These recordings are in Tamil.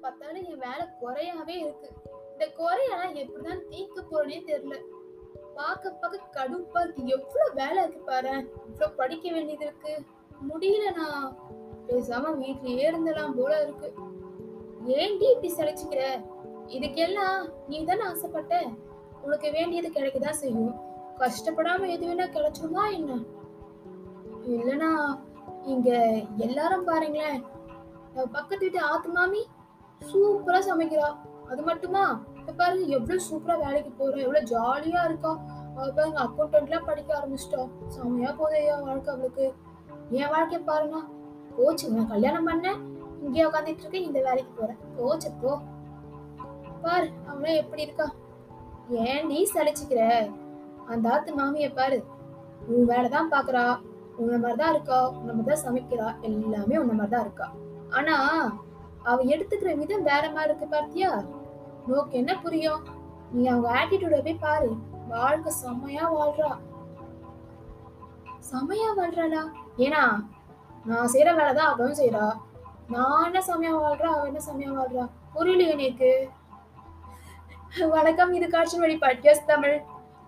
பார்த்தாலும் என் வேலை குறையாவே இருக்கு. இந்த குறையெல்லாம் எப்படிதான் தீக்க போறேனே தெரியல. பார்க்க பார்க்க கடுப்பா இருக்கு. எவ்வளவு வேலை இருக்கு பாரு. இவ்வளவு படிக்க வேண்டியது இருக்கு. முடியலண்ணா. பேசாம வீட்லயே இருந்தலாம் போல இருக்கு. ஏன்டி இப்படி சலிச்சுக்கிற? இதுக்கெல்லாம் நீ தானே ஆசைப்பட்ட? உனக்கு வேண்டியது கிடைக்கதான் செய்யும். கஷ்டப்படாம எது வேணா கிடைச்சிருமா என்ன? இல்லைன்னா இங்க எல்லாரும் பாருங்களேன். பக்கத்து வீட்டு ஆத்து மாமி சூப்பரா சமைக்கிறா. அது மட்டுமா? இப்ப பாருங்க எவ்வளவு சூப்பரா வேலைக்கு போறா எவ்வளவு ஜாலியா இருக்கா. அவ பாருங்க அக்கௌண்டன்ட்லாம் படிக்க ஆரம்பிச்சிட்டோம் செமையா போதையா வாழ்க்கை அவளுக்கு. என் வாழ்க்கைய பாருங்க. போச்சு நான் கல்யாணம் பண்ணேன் இங்கேயே உட்காந்துட்டு இருக்கேன் இந்த வேலைக்கு போறேன் போச்சு போ. பாரு அவனே எப்படி இருக்கா? ஏன் நீ சலிச்சுக்கிற? அந்த ஆத்து மாமிய பாரு. உன் வேலைதான் பாக்குறா. உன்ன மாதிரிதான் இருக்கா. உன்ன மாதிரிதான் சமைக்கிறா. எல்லாமே உன்ன மாதிரிதான் இருக்கா. ஆனா அவ எடுத்துக்கிற விதம் வேற மாதிரி இருக்கு பார்த்தியா? நோக்கு என்ன புரியும்? நீ அவங்க ஆட்டிடியூட போய் பாரு. வாழ்க்கை செம்மையா வாழ்றா. செம்மையா வாழ்றாளா? ஏன்னா நான் செய்யற வேலைதான் அவளும் செய்யறா நான் என்ன செம்மையா வாழ்றா? அவ என்ன செம்மையா வாழ்றா? புரியலையே எனக்கு. வணக்கம் இது காட்சி வழி பாட்காஸ்ட் தமிழ்.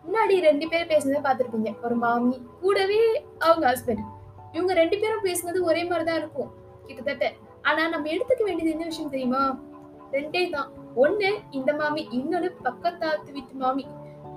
முன்னாடி ரெண்டு பேர் பேசுனதை பார்த்துருப்பீங்க. ஒரு மாமி கூடவே அவங்க ஹஸ்பண்ட் இவங்க ரெண்டு பேரும் பேசுனது ஒரே மாதிரி தான் இருக்கும். கிட்டத்தட்ட ஆனா நம்ம எடுத்துக்க வேண்டியது என்ன விஷயம் தெரியுமா? ரெண்டே தான். ஒண்ணு இந்த மாமி இன்னொன்னு பக்கத்தாத்து வீட்டு மாமி.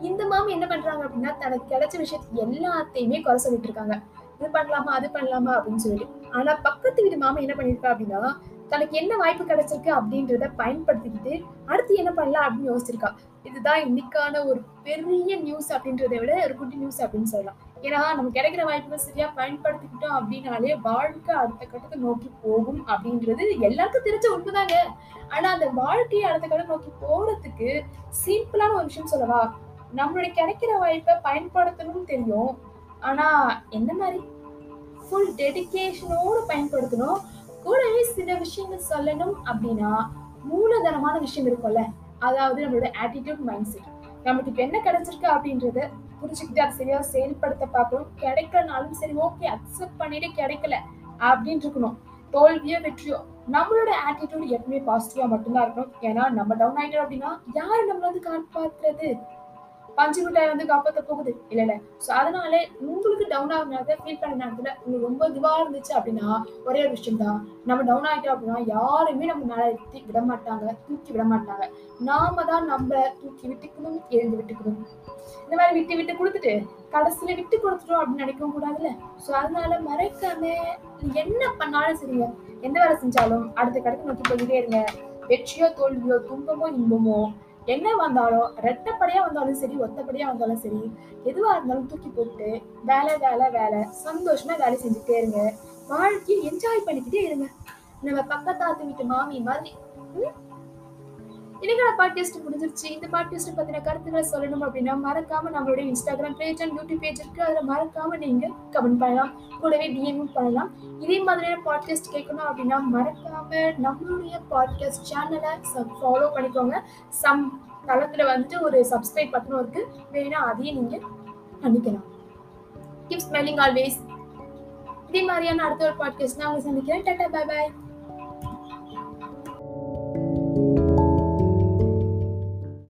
இந்த மாமி என்ன பண்றாங்க அப்படின்னா தனக்கு கிடைச்ச விஷயத்துக்கு எல்லாத்தையுமே குறை சொல்லிட்டு இருக்காங்க. இது பண்ணலாமா அது பண்ணலாமா அப்படின்னு சொல்லிட்டு ஆனா பக்கத்து வீட்டு மாமி என்ன பண்ணிருக்கா அப்படின்னா தனக்கு என்ன வாய்ப்பு கிடைச்சிருக்கு அப்படின்றத பயன்படுத்திக்கிட்டு அடுத்து என்ன பண்ணலாம் அப்படின்னு யோசிச்சிருக்கா. இதுதான் இன்னைக்கான ஒரு பெரிய நியூஸ் அப்படின்றத விட ஒரு குட்டி நியூஸ் அப்படின்னு சொல்லலாம். ஏன்னா நம்ம கிடைக்கிற வாய்ப்புகள் சரியா பயன்படுத்திக்கிட்டோம் அப்படின்னாலே வாழ்க்கை அடுத்த கட்டத்தை நோக்கி போகும் அப்படின்றது எல்லாருக்கும் தெரிஞ்ச உண்மைதாங்க. ஆனா அந்த வாழ்க்கையை அடுத்த கட்டம் நோக்கி போறதுக்கு சிம்பிளான ஒரு விஷயம் சொல்லவா? நம்மளுடைய கிடைக்கிற வாய்ப்பை பயன்படுத்தணும்னு தெரியும். ஆனா என்ன மாதிரி? ஃபுல் டெடிகேஷனோடு பயன்படுத்தணும். கூடவே சில விஷயங்கள் சொல்லணும் அப்படின்னா மூலதனமான விஷயம் இருக்கும்ல. அதாவது நம்மளோட ஆட்டிடியூட் மைண்ட் செட் நமக்கு என்ன கிடைச்சிருக்கு அப்படின்றத புரிஞ்சுக்கிட்டு அதை சரியா செயல்படுத்த பார்க்கணும். கிடைக்கலனாலும் சரி ஓகே அக்செப்ட் பண்ணிட்டு கிடைக்கல அப்படின்னு இருக்கணும். தோல்வியோ வெற்றியோ நம்மளோட ஆட்டிடியூட் எப்பவுமே பாசிட்டிவா மட்டும்தான் இருக்கணும். ஏன்னா நம்ம டவுன் ஆயிட்டோம் அப்படின்னா யார் நம்மள வந்து காப்பாத்துறது? பஞ்சு மிட்டாய் வந்து காப்பாற்ற போகுது. இல்லைல்ல ஸோ சோ அதனால உங்களுக்கு டவுன் ஆகும் நேரத்துல ஃபீல் பண்ண நேரத்துல உங்களுக்கு ரொம்ப இதுவாக இருந்துச்சு அப்படின்னா ஒரே ஒரு விஷயம் தான் நம்ம டவுன் ஆகிட்டோம் அப்படின்னா யாருமே நம்ம மேலே எத்தி விட மாட்டாங்க தூக்கி விட மாட்டாங்க. நாம தான் நம்ம தூக்கி விட்டுக்கணும் எழுந்து விட்டுக்கணும். இந்த மாதிரி விட்டு விட்டு கொடுத்துட்டு கடைசியில விட்டு கொடுத்துட்டோம் அப்படின்னு நினைக்கவும் கூடாதுல்ல? சோ அதனால மறைக்காம என்ன பண்ணாலும் சரிங்க. எந்த வேலை செஞ்சாலும் அடுத்த கடத்து நோக்கி போயிட்டே இருங்க. வெற்றியோ தோல்வியோ துன்பமோ இன்பமோ என்ன வந்தாலும் ரெட்டப்படியா வந்தாலும் சரி ஒத்தப்படியா வந்தாலும் சரி எதுவா இருந்தாலும் தூக்கி போட்டு வேலை வேலை வேலை சந்தோஷமா வேலை செஞ்சுட்டே இருங்க. வாழ்க்கையை என்ஜாய் பண்ணிக்கிட்டே இருங்க. நம்ம பக்கத்தாத்து வீட்டு மாமி மாதிரி. இன்னைக்கான பாட்காஸ்ட் முடிஞ்சிருச்சு. இந்த பாட்காஸ்ட் பத்தின கருத்துக்களை சொல்லணும் அப்படின்னா மறக்காம நம்மளுடைய Instagram page and YouTube page இருக்கு. அதுல மறக்காம நீங்க கமெண்ட் பண்ணலாம். கூடவே டிஎம் பண்ணலாம். இதே மாதிரியான பாட்காஸ்ட் கேட்கணும் அப்படின்னா மறக்காம நம்மளுடைய பாட்காஸ்ட் சேனலை ஃபாலோ பண்ணிக்கோங்க. சம் தளத்துல வந்துட்டு ஒரு சப்ஸ்கிரைப் பட்டனும் இருக்கு. வேணா அதையும் நீங்க பண்ணிக்கலாம். கீப் ஸ்மெல்லிங் ஆல்வேஸ் இதே மாதிரியான அடுத்த ஒரு பாட்காஸ்ட் நான் உங்களை சந்திக்கிறேன். டாட்டா பாய் பாய்